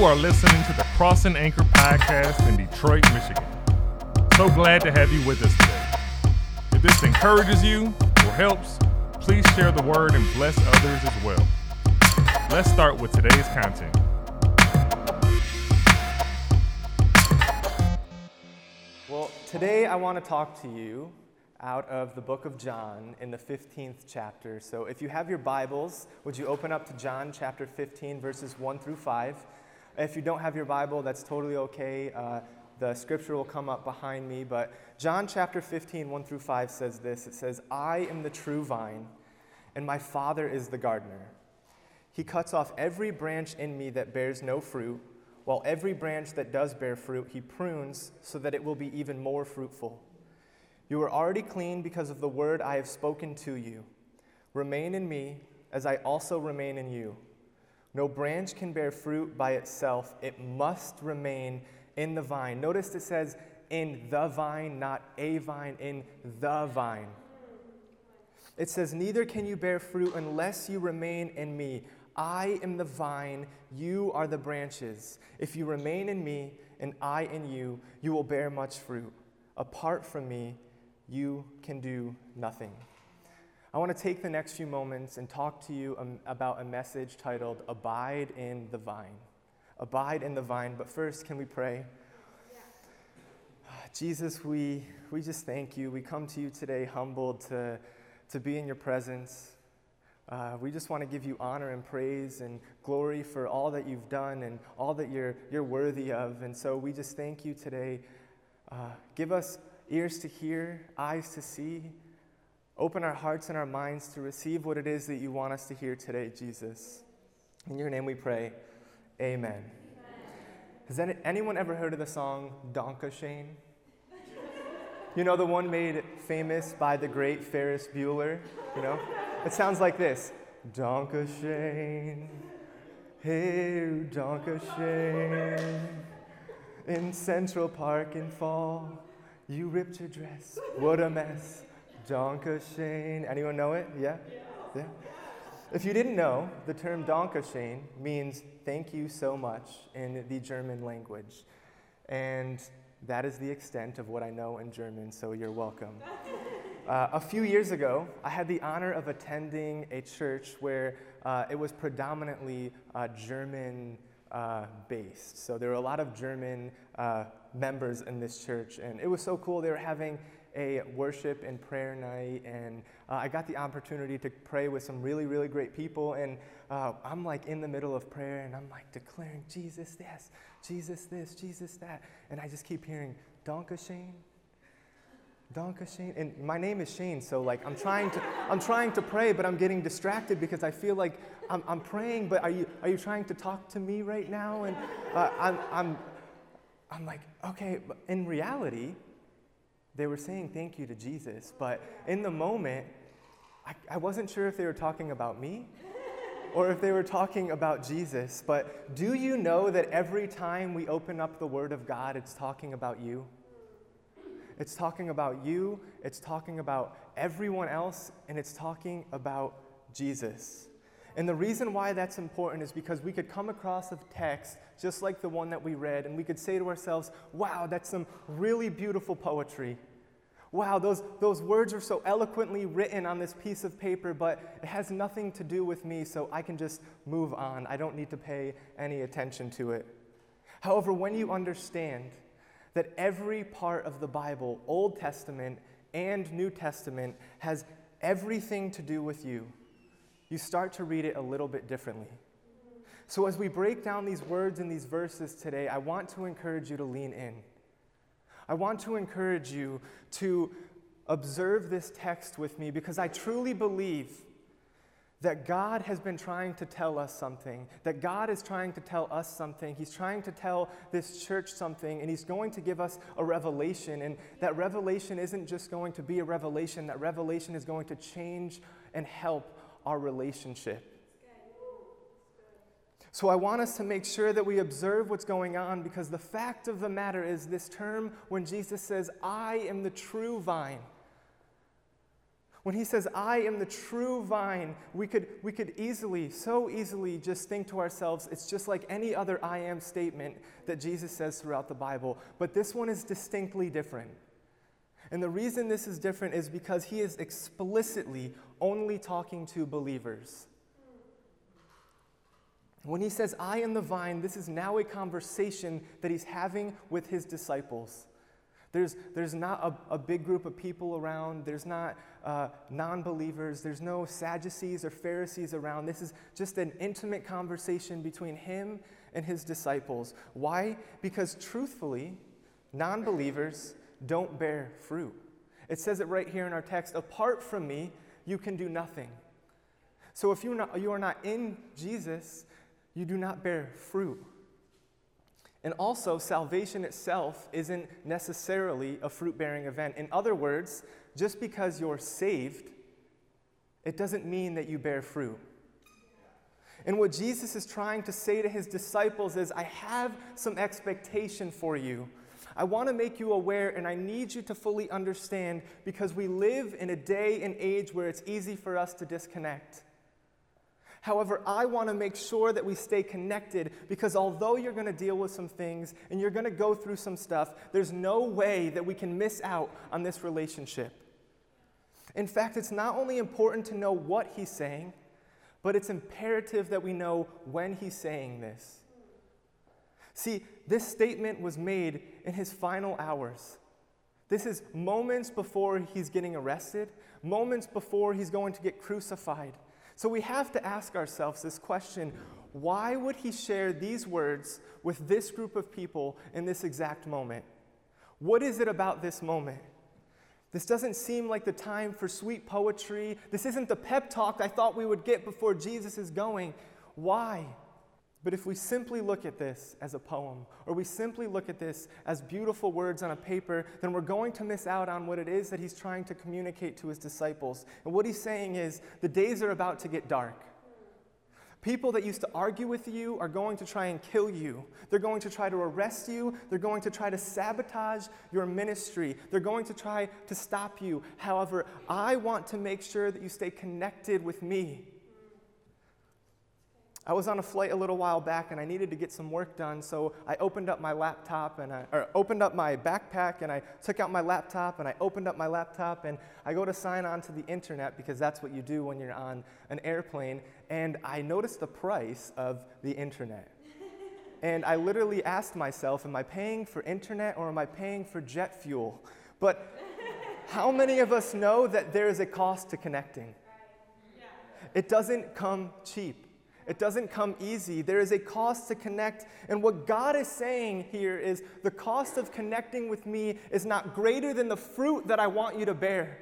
You are listening to the Crossing Anchor podcast in Detroit, Michigan. So glad to have you with us today. If this encourages you or helps, please share the word and bless others as well. Let's start with today's content. Well, today I want to talk to you out of the book of John in the 15th chapter. So if you have your Bibles, would you open up to John chapter 15, verses 1 through 5? If you don't have your Bible, that's totally okay. Uh, the scripture will come up behind me. But John chapter 15, 1 through 5 says this It says, I am the true vine, and my Father is the gardener. He cuts off every branch in me that bears no fruit, while every branch that does bear fruit, he prunes so that it will be even more fruitful. You are already clean because of the word I have spoken to you. Remain in me, as I also remain in you. No branch can bear fruit by itself, it must remain in the vine. Notice it says in the vine, not a vine, in the vine. It says, Neither can you bear fruit unless you remain in me. I am the vine, you are the branches. If you remain in me and I in you, you will bear much fruit. Apart from me, you can do nothing. I want to take the next few moments and talk to you um, about a message titled Abide in the Vine. Abide in the Vine. But first, can we pray? Yeah. Jesus, we, we just thank you. We come to you today humbled to, to be in your presence. Uh, we just want to give you honor and praise and glory for all that you've done and all that you're, you're worthy of. And so we just thank you today. Uh, give us ears to hear, eyes to see. Open our hearts and our minds to receive what it is that you want us to hear today, Jesus. In your name we pray. Amen. Amen. Has any, anyone ever heard of the song Danke Schoen? You know, the one made famous by the great Ferris Bueller? You know? It sounds like this Danke Schoen. Hey, Danke Schoen. In Central Park in fall, you ripped your dress. What a mess. Schoen. Anyone know it? Yeah? Yeah? If you didn't know, the term Schoen means thank you so much in the German language. And that is the extent of what I know in German, so you're welcome. Uh, a few years ago, I had the honor of attending a church where uh, it was predominantly uh, German uh, based. So there were a lot of German uh, members in this church, and it was so cool. They were having a worship and prayer night, and uh, I got the opportunity to pray with some really, really great people. And uh, I'm like in the middle of prayer, and I'm like declaring, Jesus this, Jesus this, Jesus that. And I just keep hearing, Danke Shane, Danke Shane. And my name is Shane, so like I'm trying to, I'm trying to pray, but I'm getting distracted because I feel like I'm, I'm praying, but are you, are you trying to talk to me right now? And uh, I'm, I'm, I'm like, okay, but in reality, they were saying thank you to Jesus, but in the moment, I, I wasn't sure if they were talking about me or if they were talking about Jesus. But do you know that every time we open up the Word of God, it's talking about you? It's talking about you, it's talking about everyone else, and it's talking about Jesus. And the reason why that's important is because we could come across a text just like the one that we read, and we could say to ourselves, wow, that's some really beautiful poetry. Wow, those, those words are so eloquently written on this piece of paper, but it has nothing to do with me, so I can just move on. I don't need to pay any attention to it. However, when you understand that every part of the Bible, Old Testament and New Testament, has everything to do with you, you start to read it a little bit differently. So, as we break down these words and these verses today, I want to encourage you to lean in. I want to encourage you to observe this text with me because I truly believe that God has been trying to tell us something, that God is trying to tell us something. He's trying to tell this church something, and He's going to give us a revelation. And that revelation isn't just going to be a revelation, that revelation is going to change and help our relationship. So I want us to make sure that we observe what's going on because the fact of the matter is this term when Jesus says, I am the true vine. When he says, I am the true vine, we could, we could easily, so easily just think to ourselves, it's just like any other I am statement that Jesus says throughout the Bible. But this one is distinctly different. And the reason this is different is because he is explicitly only talking to believers. When he says, I am the vine, this is now a conversation that he's having with his disciples. There's, there's not a, a big group of people around. There's not uh, non believers. There's no Sadducees or Pharisees around. This is just an intimate conversation between him and his disciples. Why? Because truthfully, non believers don't bear fruit. It says it right here in our text apart from me, you can do nothing. So if you're not, you are not in Jesus, you do not bear fruit. And also, salvation itself isn't necessarily a fruit bearing event. In other words, just because you're saved, it doesn't mean that you bear fruit. And what Jesus is trying to say to his disciples is, I have some expectation for you. I want to make you aware, and I need you to fully understand because we live in a day and age where it's easy for us to disconnect. However, I want to make sure that we stay connected because although you're going to deal with some things and you're going to go through some stuff, there's no way that we can miss out on this relationship. In fact, it's not only important to know what he's saying, but it's imperative that we know when he's saying this. See, this statement was made in his final hours. This is moments before he's getting arrested, moments before he's going to get crucified. So we have to ask ourselves this question why would he share these words with this group of people in this exact moment? What is it about this moment? This doesn't seem like the time for sweet poetry. This isn't the pep talk I thought we would get before Jesus is going. Why? But if we simply look at this as a poem, or we simply look at this as beautiful words on a paper, then we're going to miss out on what it is that he's trying to communicate to his disciples. And what he's saying is the days are about to get dark. People that used to argue with you are going to try and kill you. They're going to try to arrest you. They're going to try to sabotage your ministry. They're going to try to stop you. However, I want to make sure that you stay connected with me. I was on a flight a little while back and I needed to get some work done, so I opened up my laptop and I, or opened up my backpack and I took out my laptop and I opened up my laptop and I go to sign on to the internet because that's what you do when you're on an airplane. And I noticed the price of the internet. and I literally asked myself, am I paying for internet or am I paying for jet fuel? But how many of us know that there is a cost to connecting? It doesn't come cheap. It doesn't come easy. There is a cost to connect. And what God is saying here is the cost of connecting with me is not greater than the fruit that I want you to bear.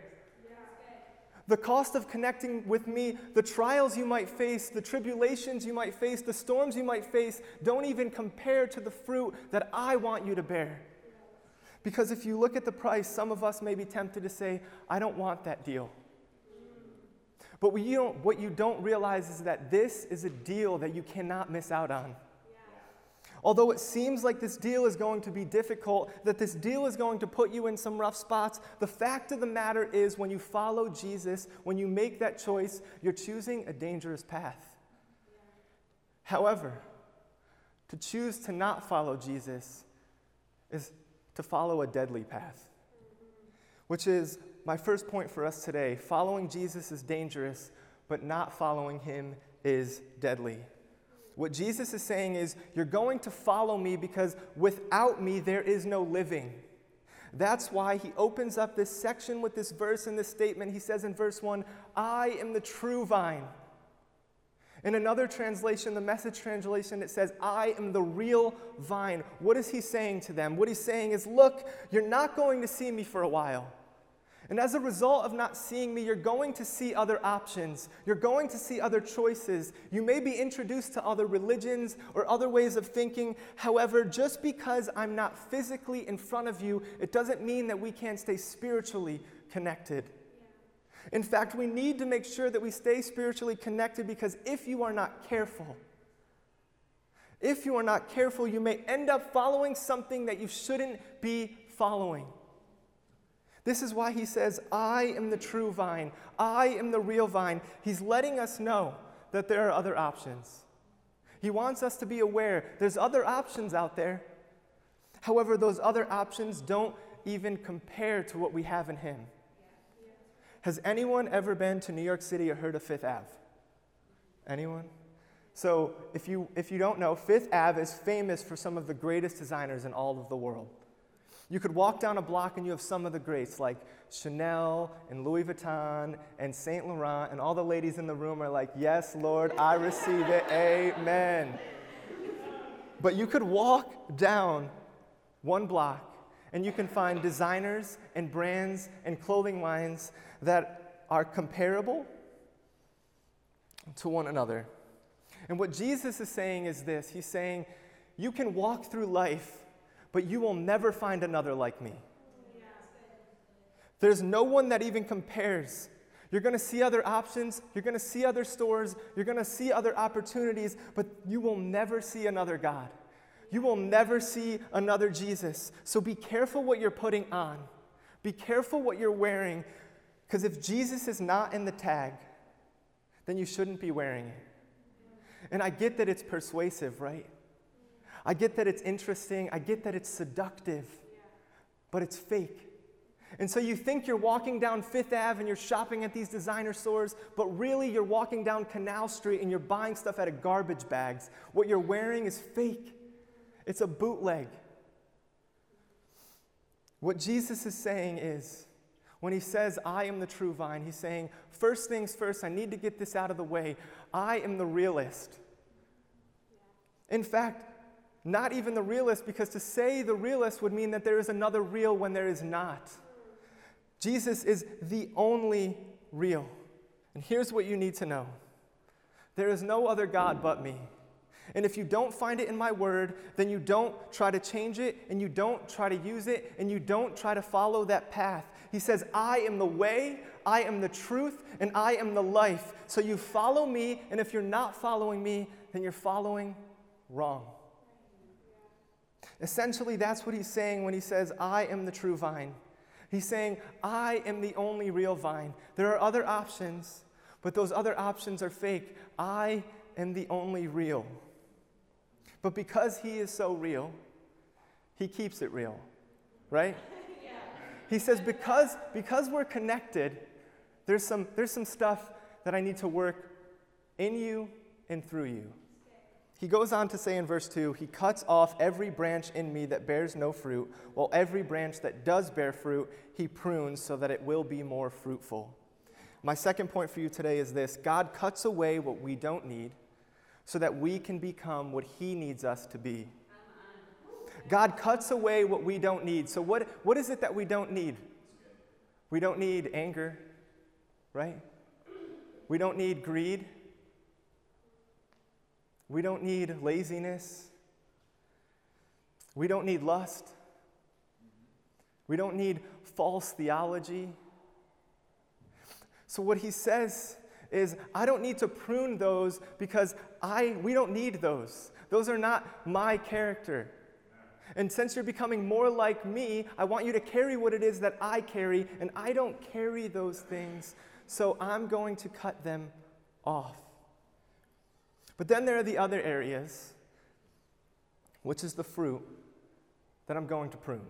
The cost of connecting with me, the trials you might face, the tribulations you might face, the storms you might face, don't even compare to the fruit that I want you to bear. Because if you look at the price, some of us may be tempted to say, I don't want that deal. But what you, don't, what you don't realize is that this is a deal that you cannot miss out on. Although it seems like this deal is going to be difficult, that this deal is going to put you in some rough spots, the fact of the matter is when you follow Jesus, when you make that choice, you're choosing a dangerous path. However, to choose to not follow Jesus is to follow a deadly path, which is my first point for us today following Jesus is dangerous, but not following him is deadly. What Jesus is saying is, You're going to follow me because without me there is no living. That's why he opens up this section with this verse and this statement. He says in verse 1, I am the true vine. In another translation, the message translation, it says, I am the real vine. What is he saying to them? What he's saying is, Look, you're not going to see me for a while. And as a result of not seeing me, you're going to see other options. You're going to see other choices. You may be introduced to other religions or other ways of thinking. However, just because I'm not physically in front of you, it doesn't mean that we can't stay spiritually connected. In fact, we need to make sure that we stay spiritually connected because if you are not careful, if you are not careful, you may end up following something that you shouldn't be following. This is why he says, I am the true vine. I am the real vine. He's letting us know that there are other options. He wants us to be aware there's other options out there. However, those other options don't even compare to what we have in Him. Has anyone ever been to New York City or heard of Fifth Ave? Anyone? So, if you, if you don't know, Fifth Ave is famous for some of the greatest designers in all of the world. You could walk down a block and you have some of the greats like Chanel and Louis Vuitton and Saint Laurent, and all the ladies in the room are like, Yes, Lord, I receive it. Amen. But you could walk down one block and you can find designers and brands and clothing lines that are comparable to one another. And what Jesus is saying is this He's saying, You can walk through life, but you will never find another like me. There's no one that even compares. You're going to see other options, you're going to see other stores, you're going to see other opportunities, but you will never see another God. You will never see another Jesus. So be careful what you're putting on. Be careful what you're wearing, because if Jesus is not in the tag, then you shouldn't be wearing it. And I get that it's persuasive, right? I get that it's interesting. I get that it's seductive, but it's fake. And so you think you're walking down Fifth Ave and you're shopping at these designer stores, but really you're walking down Canal Street and you're buying stuff out of garbage bags. What you're wearing is fake, it's a bootleg. What Jesus is saying is, when he says, I am the true vine, he's saying, first things first, I need to get this out of the way. I am the realist. In fact, not even the realist, because to say the realist would mean that there is another real when there is not. Jesus is the only real. And here's what you need to know there is no other God but me. And if you don't find it in my word, then you don't try to change it, and you don't try to use it, and you don't try to follow that path. He says, I am the way, I am the truth, and I am the life. So you follow me, and if you're not following me, then you're following wrong. Essentially, that's what he's saying when he says, I am the true vine. He's saying, I am the only real vine. There are other options, but those other options are fake. I am the only real. But because he is so real, he keeps it real, right? Yeah. He says, because, because we're connected, there's some, there's some stuff that I need to work in you and through you. He goes on to say in verse 2 He cuts off every branch in me that bears no fruit, while every branch that does bear fruit, He prunes so that it will be more fruitful. My second point for you today is this God cuts away what we don't need so that we can become what He needs us to be. God cuts away what we don't need. So, what, what is it that we don't need? We don't need anger, right? We don't need greed. We don't need laziness. We don't need lust. We don't need false theology. So, what he says is, I don't need to prune those because I, we don't need those. Those are not my character. And since you're becoming more like me, I want you to carry what it is that I carry, and I don't carry those things, so I'm going to cut them off. But then there are the other areas, which is the fruit that I'm going to prune.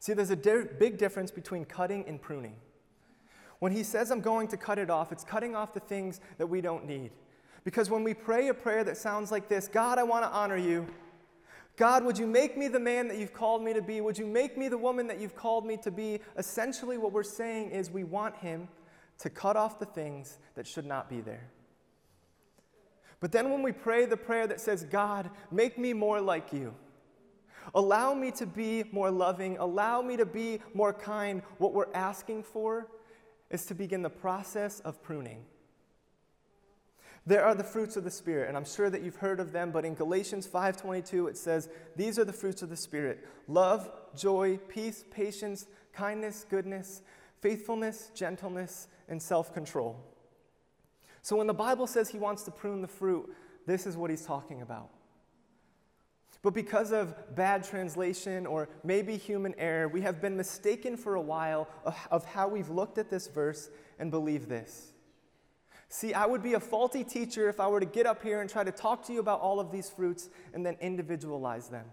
See, there's a di- big difference between cutting and pruning. When he says, I'm going to cut it off, it's cutting off the things that we don't need. Because when we pray a prayer that sounds like this God, I want to honor you. God, would you make me the man that you've called me to be? Would you make me the woman that you've called me to be? Essentially, what we're saying is we want him to cut off the things that should not be there. But then when we pray the prayer that says, God, make me more like you, allow me to be more loving, allow me to be more kind, what we're asking for is to begin the process of pruning. There are the fruits of the spirit, and I'm sure that you've heard of them, but in Galatians 5:22 it says, "These are the fruits of the spirit: love, joy, peace, patience, kindness, goodness, faithfulness, gentleness, and self-control." So when the Bible says he wants to prune the fruit, this is what he's talking about. But because of bad translation or maybe human error, we have been mistaken for a while of, how we've looked at this verse and believed this. See, I would be a faulty teacher if I were to get up here and try to talk to you about all of these fruits and then individualize them.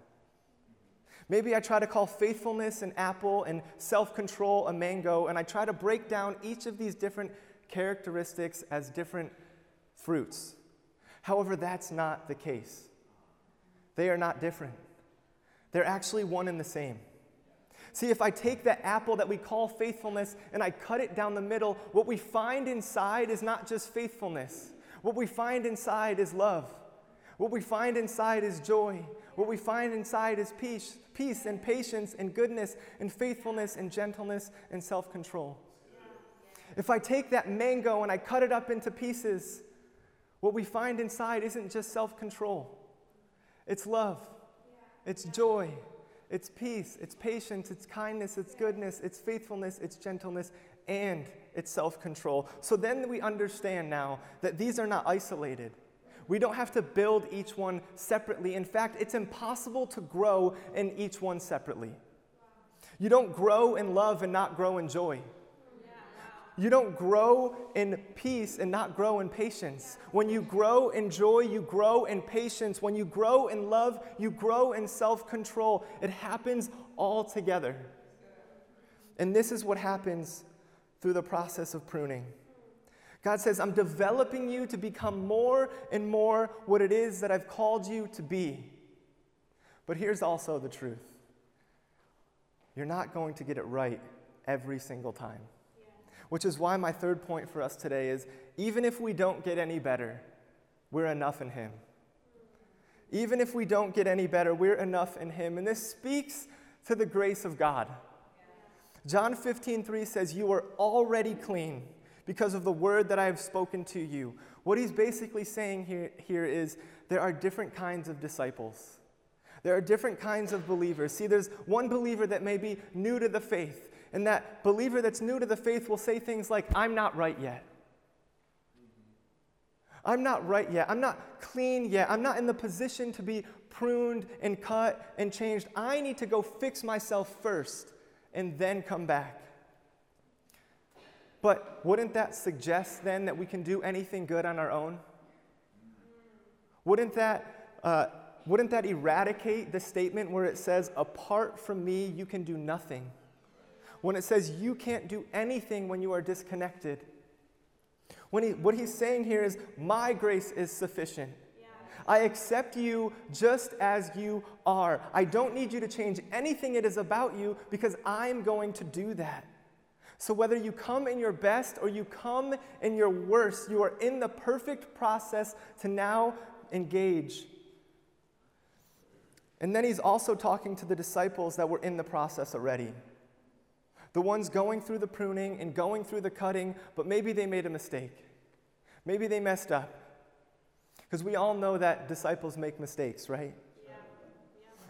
Maybe I try to call faithfulness an apple and self control a mango, and I try to break down each of these different characteristics as different fruits. However, that's not the case. They are not different, they're actually one and the same. See, if I take that apple that we call faithfulness and I cut it down the middle, what we find inside is not just faithfulness. What we find inside is love. What we find inside is joy. What we find inside is peace, peace and patience and goodness and faithfulness and gentleness and self control. If I take that mango and I cut it up into pieces, what we find inside isn't just self control, it's love, it's joy, it's peace, it's patience, it's kindness, it's goodness, it's faithfulness, it's gentleness, and it's self control. So then we understand now that these are not isolated. We don't have to build each one separately. In fact, it's impossible to grow in each one separately. You don't grow in love and not grow in joy. You don't grow in peace and not grow in patience. When you grow in joy, you grow in patience. When you grow in love, you grow in self control. It happens all together. And this is what happens through the process of pruning. God says, I'm developing you to become more and more what it is that I've called you to be. But here's also the truth you're not going to get it right every single time. Which is why my third point for us today is even if we don't get any better, we're enough in Him. Even if we don't get any better, we're enough in Him. And this speaks to the grace of God. John 15, 3 says, You are already clean because of the word that I have spoken to you. What he's basically saying here, here is there are different kinds of disciples. There are different kinds of believers. See, there's one believer that may be new to the faith, and that believer that's new to the faith will say things like, I'm not right yet. I'm not right yet. I'm not clean yet. I'm not in the position to be pruned and cut and changed. I need to go fix myself first and then come back. But wouldn't that suggest then that we can do anything good on our own? Wouldn't that, uh, wouldn't that eradicate the statement where it says, apart from me, you can do nothing? When it says you can't do anything when you are disconnected. When he, what he's saying here is, my grace is sufficient. I accept you just as you are. I don't need you to change anything it is about you because I'm going to do that. So, whether you come in your best or you come in your worst, you are in the perfect process to now engage. And then he's also talking to the disciples that were in the process already. The ones going through the pruning and going through the cutting, but maybe they made a mistake. Maybe they messed up. Because we all know that disciples make mistakes, right?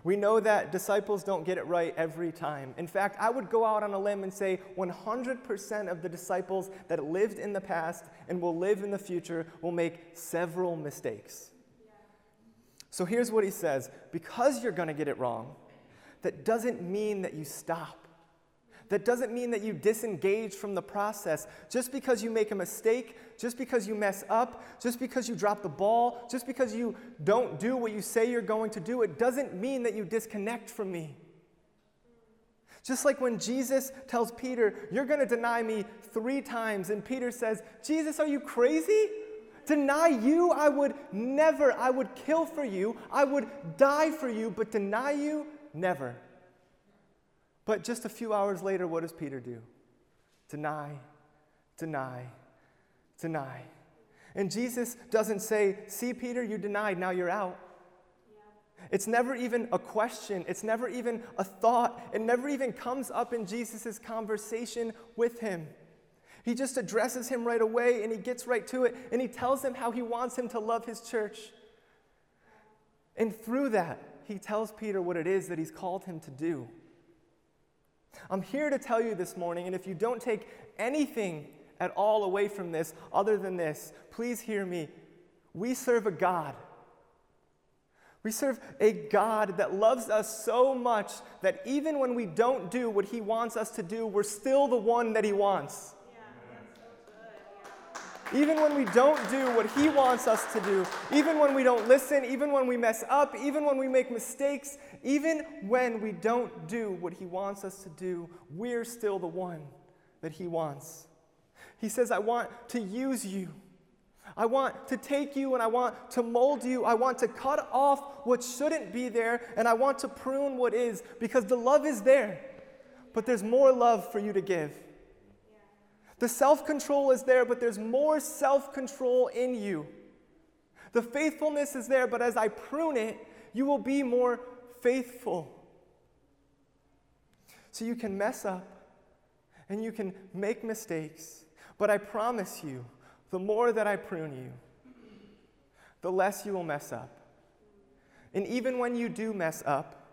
We know that disciples don't get it right every time. In fact, I would go out on a limb and say 100% of the disciples that lived in the past and will live in the future will make several mistakes. So here's what he says because you're going to get it wrong, that doesn't mean that you stop. That doesn't mean that you disengage from the process. Just because you make a mistake, just because you mess up, just because you drop the ball, just because you don't do what you say you're going to do, it doesn't mean that you disconnect from me. Just like when Jesus tells Peter, You're going to deny me three times, and Peter says, Jesus, are you crazy? Deny you, I would never. I would kill for you. I would die for you, but deny you, never. But just a few hours later, what does Peter do? Deny, deny, deny. And Jesus doesn't say, See, Peter, you denied, now you're out. It's never even a question. It's never even a thought. It never even comes up in Jesus' conversation with him. He just addresses him right away and he gets right to it and he tells him how he wants him to love his church. And through that, he tells Peter what it is that he's called him to do. I'm here to tell you this morning, and if you don't take anything at all away from this other than this, please hear me. We serve a God We serve a God that loves us so much that even when we don't do what He wants us to do, we're still the one that He wants. Even when we don't do what He wants us to do, even when we don't listen, even when we mess up, even when we make mistakes, even when we don't do what He wants us to do, we're still the one that He wants. He says, I want to use you. I want to take you and I want to mold you. I want to cut off what shouldn't be there and I want to prune what is because the love is there, but there's more love for you to give. The self control is there, but there's more self control in you. The faithfulness is there, but as I prune it, you will be more faithful. So you can mess up and you can make mistakes, but I promise you, the more that I prune you, the less you will mess up. And even when you do mess up,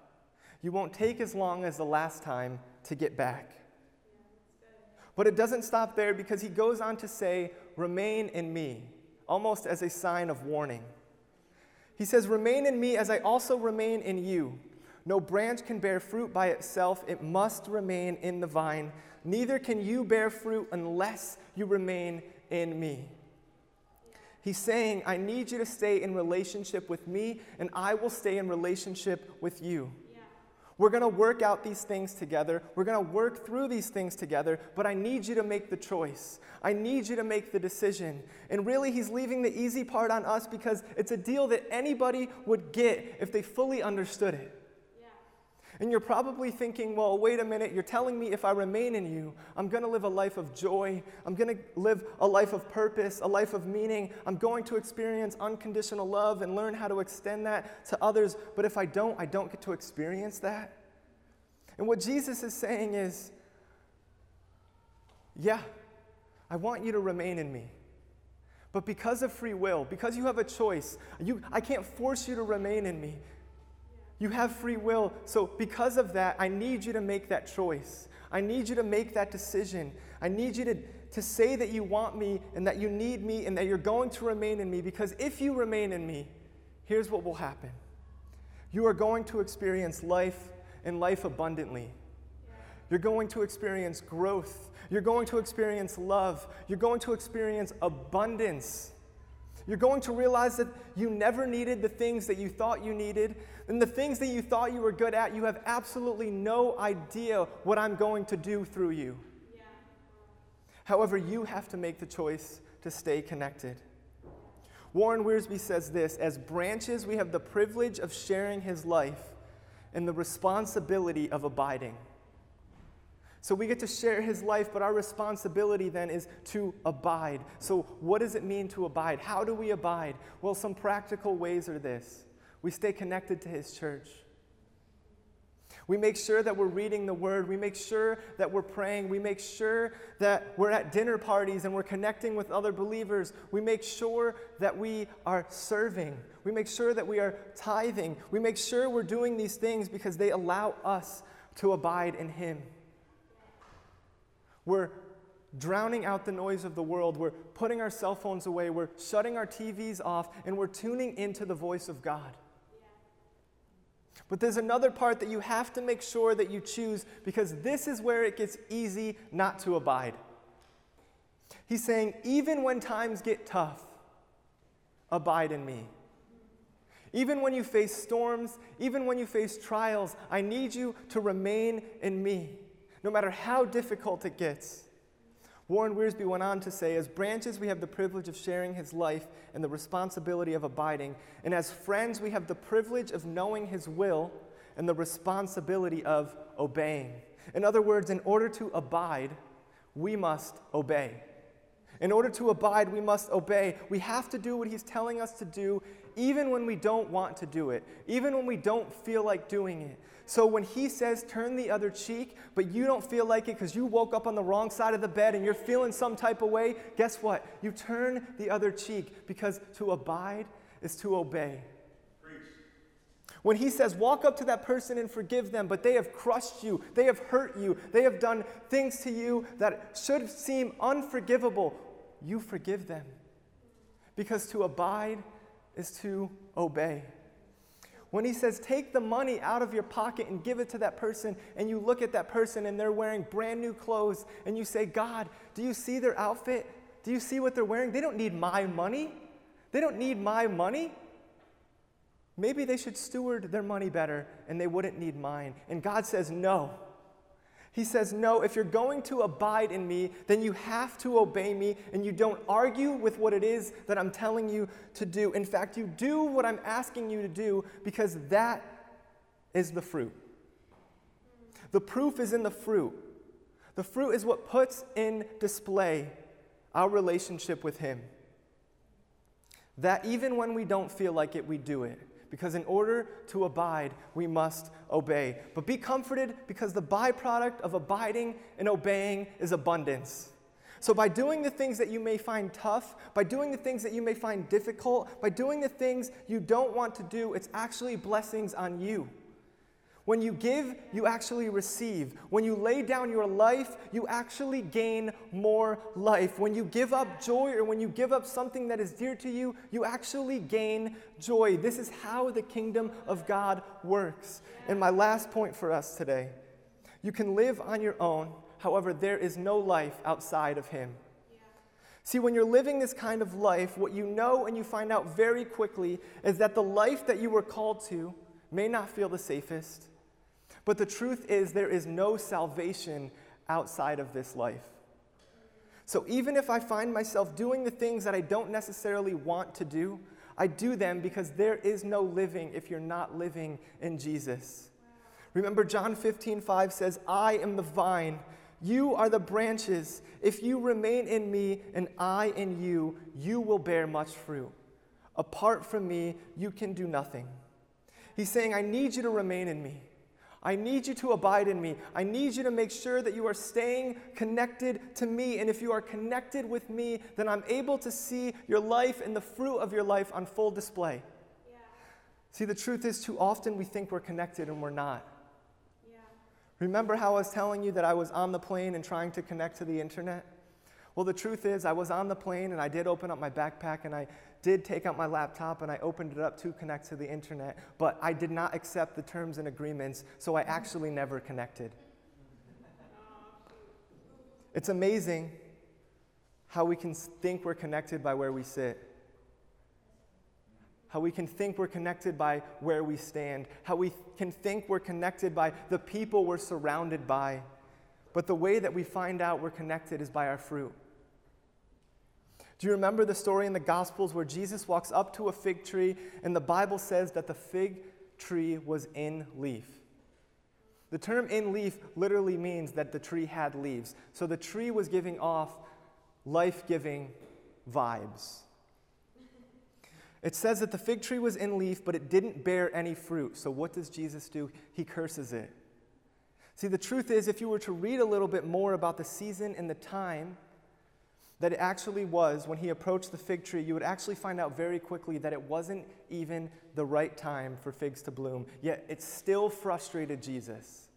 you won't take as long as the last time to get back. But it doesn't stop there because he goes on to say, Remain in me, almost as a sign of warning. He says, Remain in me as I also remain in you. No branch can bear fruit by itself, it must remain in the vine. Neither can you bear fruit unless you remain in me. He's saying, I need you to stay in relationship with me, and I will stay in relationship with you. We're going to work out these things together. We're going to work through these things together, but I need you to make the choice. I need you to make the decision. And really, he's leaving the easy part on us because it's a deal that anybody would get if they fully understood it. And you're probably thinking, well, wait a minute, you're telling me if I remain in you, I'm going to live a life of joy. I'm going to live a life of purpose, a life of meaning. I'm going to experience unconditional love and learn how to extend that to others. But if I don't, I don't get to experience that. And what Jesus is saying is, yeah, I want you to remain in me. But because of free will, because you have a choice, you, I can't force you to remain in me. You have free will. So, because of that, I need you to make that choice. I need you to make that decision. I need you to, to say that you want me and that you need me and that you're going to remain in me. Because if you remain in me, here's what will happen you are going to experience life and life abundantly. You're going to experience growth. You're going to experience love. You're going to experience abundance. You're going to realize that you never needed the things that you thought you needed, and the things that you thought you were good at, you have absolutely no idea what I'm going to do through you. Yeah. However, you have to make the choice to stay connected. Warren Wiersbe says this As branches, we have the privilege of sharing his life and the responsibility of abiding. So we get to share his life, but our responsibility then is to abide. So, what does it mean to abide? How do we abide? Well, some practical ways are this we stay connected to his church. We make sure that we're reading the word. We make sure that we're praying. We make sure that we're at dinner parties and we're connecting with other believers. We make sure that we are serving. We make sure that we are tithing. We make sure we're doing these things because they allow us to abide in Him. We're drowning out the noise of the world. We're putting our cell phones away. We're shutting our TVs off, and we're tuning into the voice of God. But there's another part that you have to make sure that you choose because this is where it gets easy not to abide. He's saying, even when times get tough, abide in me. Even when you face storms, even when you face trials, I need you to remain in me no matter how difficult it gets. Warren Wiersbe went on to say, as branches, we have the privilege of sharing his life and the responsibility of abiding. And as friends, we have the privilege of knowing his will and the responsibility of obeying. In other words, in order to abide, we must obey. In order to abide, we must obey. We have to do what he's telling us to do, even when we don't want to do it, even when we don't feel like doing it. So when he says turn the other cheek, but you don't feel like it because you woke up on the wrong side of the bed and you're feeling some type of way, guess what? You turn the other cheek because to abide is to obey. When he says, walk up to that person and forgive them, but they have crushed you, they have hurt you, they have done things to you that should seem unforgivable, you forgive them. Because to abide is to obey. When he says, take the money out of your pocket and give it to that person, and you look at that person and they're wearing brand new clothes, and you say, God, do you see their outfit? Do you see what they're wearing? They don't need my money. They don't need my money. Maybe they should steward their money better and they wouldn't need mine. And God says, no. He says, No, if you're going to abide in me, then you have to obey me, and you don't argue with what it is that I'm telling you to do. In fact, you do what I'm asking you to do because that is the fruit. The proof is in the fruit. The fruit is what puts in display our relationship with Him. That even when we don't feel like it, we do it because in order to abide, we must obey. But be comforted because the byproduct of abiding and obeying is abundance. So, by doing the things that you may find tough, by doing the things that you may find difficult, by doing the things you don't want to do, it's actually blessings on you. When you give, you actually receive. When you lay down your life, you actually gain more life. When you give up joy or when you give up something that is dear to you, you actually gain joy. This is how the kingdom of God works. And my last point for us today you can live on your own, however, there is no life outside of Him. See, when you're living this kind of life, what you know and you find out very quickly is that the life that you were called to may not feel the safest. But the truth is, there is no salvation outside of this life. So even if I find myself doing the things that I don't necessarily want to do, I do them because there is no living if you're not living in Jesus. Remember, John 15, 5 says, I am the vine, you are the branches. If you remain in me and I in you, you will bear much fruit. Apart from me, you can do nothing. He's saying, I need you to remain in me. I need you to abide in me. I need you to make sure that you are staying connected to me. And if you are connected with me, then I'm able to see your life and the fruit of your life on full display. Yeah. See, the truth is, too often we think we're connected and we're not. Yeah. Remember how I was telling you that I was on the plane and trying to connect to the internet? Well, the truth is, I was on the plane and I did open up my backpack and I did take out my laptop and I opened it up to connect to the internet, but I did not accept the terms and agreements, so I actually never connected. It's amazing how we can think we're connected by where we sit. How we can think we're connected by where we stand. How we can think we're connected by the people we're surrounded by. But the way that we find out we're connected is by our fruit. Do you remember the story in the Gospels where Jesus walks up to a fig tree and the Bible says that the fig tree was in leaf? The term in leaf literally means that the tree had leaves. So the tree was giving off life giving vibes. It says that the fig tree was in leaf, but it didn't bear any fruit. So what does Jesus do? He curses it. See, the truth is, if you were to read a little bit more about the season and the time, that it actually was when he approached the fig tree, you would actually find out very quickly that it wasn't even the right time for figs to bloom, yet it still frustrated Jesus.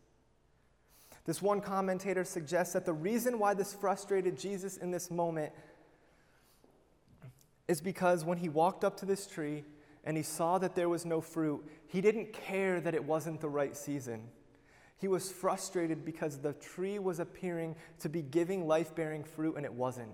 This one commentator suggests that the reason why this frustrated Jesus in this moment is because when he walked up to this tree and he saw that there was no fruit, he didn't care that it wasn't the right season. He was frustrated because the tree was appearing to be giving life bearing fruit and it wasn't.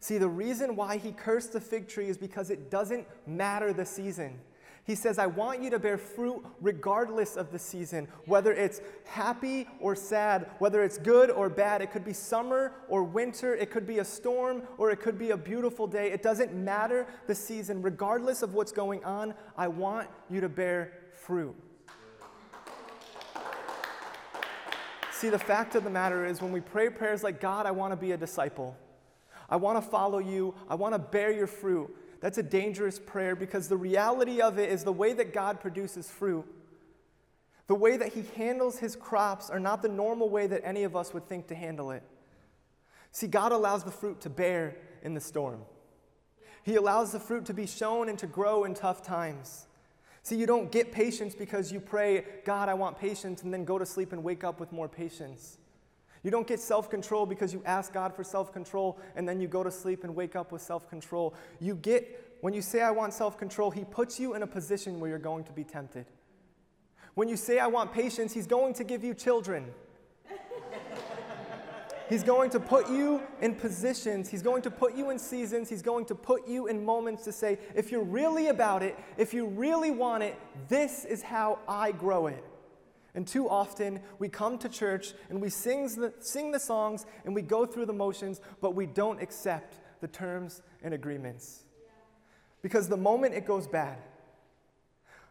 See, the reason why he cursed the fig tree is because it doesn't matter the season. He says, I want you to bear fruit regardless of the season, whether it's happy or sad, whether it's good or bad. It could be summer or winter, it could be a storm or it could be a beautiful day. It doesn't matter the season. Regardless of what's going on, I want you to bear fruit. See, the fact of the matter is, when we pray prayers like, God, I want to be a disciple. I want to follow you. I want to bear your fruit. That's a dangerous prayer because the reality of it is the way that God produces fruit, the way that He handles His crops, are not the normal way that any of us would think to handle it. See, God allows the fruit to bear in the storm, He allows the fruit to be shown and to grow in tough times. See, you don't get patience because you pray, God, I want patience, and then go to sleep and wake up with more patience. You don't get self control because you ask God for self control and then you go to sleep and wake up with self control. You get when you say, I want self control, He puts you in a position where you're going to be tempted. When you say, I want patience, He's going to give you children. He's going to put you in positions. He's going to put you in seasons. He's going to put you in moments to say, if you're really about it, if you really want it, this is how I grow it. And too often, we come to church and we sing the, sing the songs and we go through the motions, but we don't accept the terms and agreements. Because the moment it goes bad,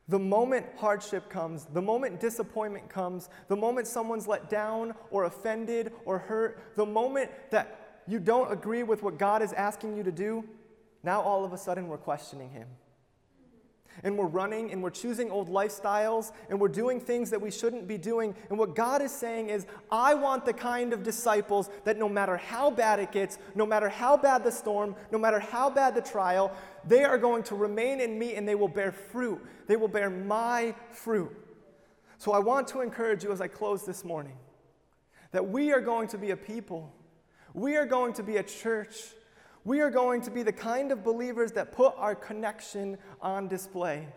the moment hardship comes, the moment disappointment comes, the moment someone's let down or offended or hurt, the moment that you don't agree with what God is asking you to do, now all of a sudden we're questioning Him and we're running and we're choosing old lifestyles and we're doing things that we shouldn't be doing. And what God is saying is, I want the kind of disciples that no matter how bad it gets, no matter how bad the storm, no matter how bad the trial, they are going to remain in me and they will bear fruit. They will bear my fruit. So I want to encourage you as I close this morning that we are going to be a people, we are going to be a church we are going to be the kind of believers that put our connection on display.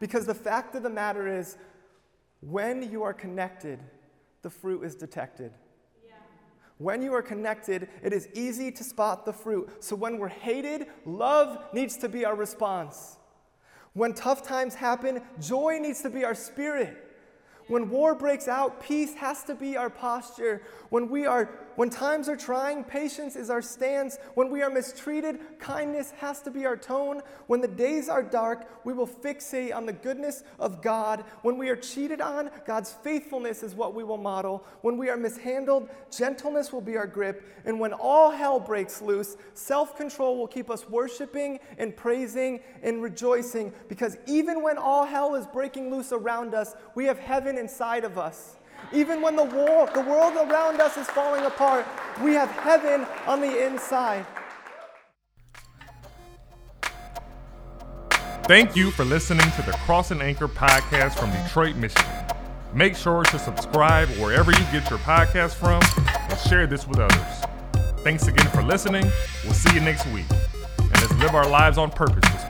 Because the fact of the matter is, when you are connected, the fruit is detected. When you are connected, it is easy to spot the fruit. So when we're hated, love needs to be our response. When tough times happen, joy needs to be our spirit. When war breaks out, peace has to be our posture. When we are when times are trying, patience is our stance. When we are mistreated, kindness has to be our tone. When the days are dark, we will fixate on the goodness of God. When we are cheated on, God's faithfulness is what we will model. When we are mishandled, gentleness will be our grip. And when all hell breaks loose, self control will keep us worshiping and praising and rejoicing. Because even when all hell is breaking loose around us, we have heaven inside of us. Even when the, the world around us is falling apart, we have heaven on the inside. Thank you for listening to the Cross and Anchor podcast from Detroit, Michigan. Make sure to subscribe wherever you get your podcast from and share this with others. Thanks again for listening. We'll see you next week. And let's live our lives on purpose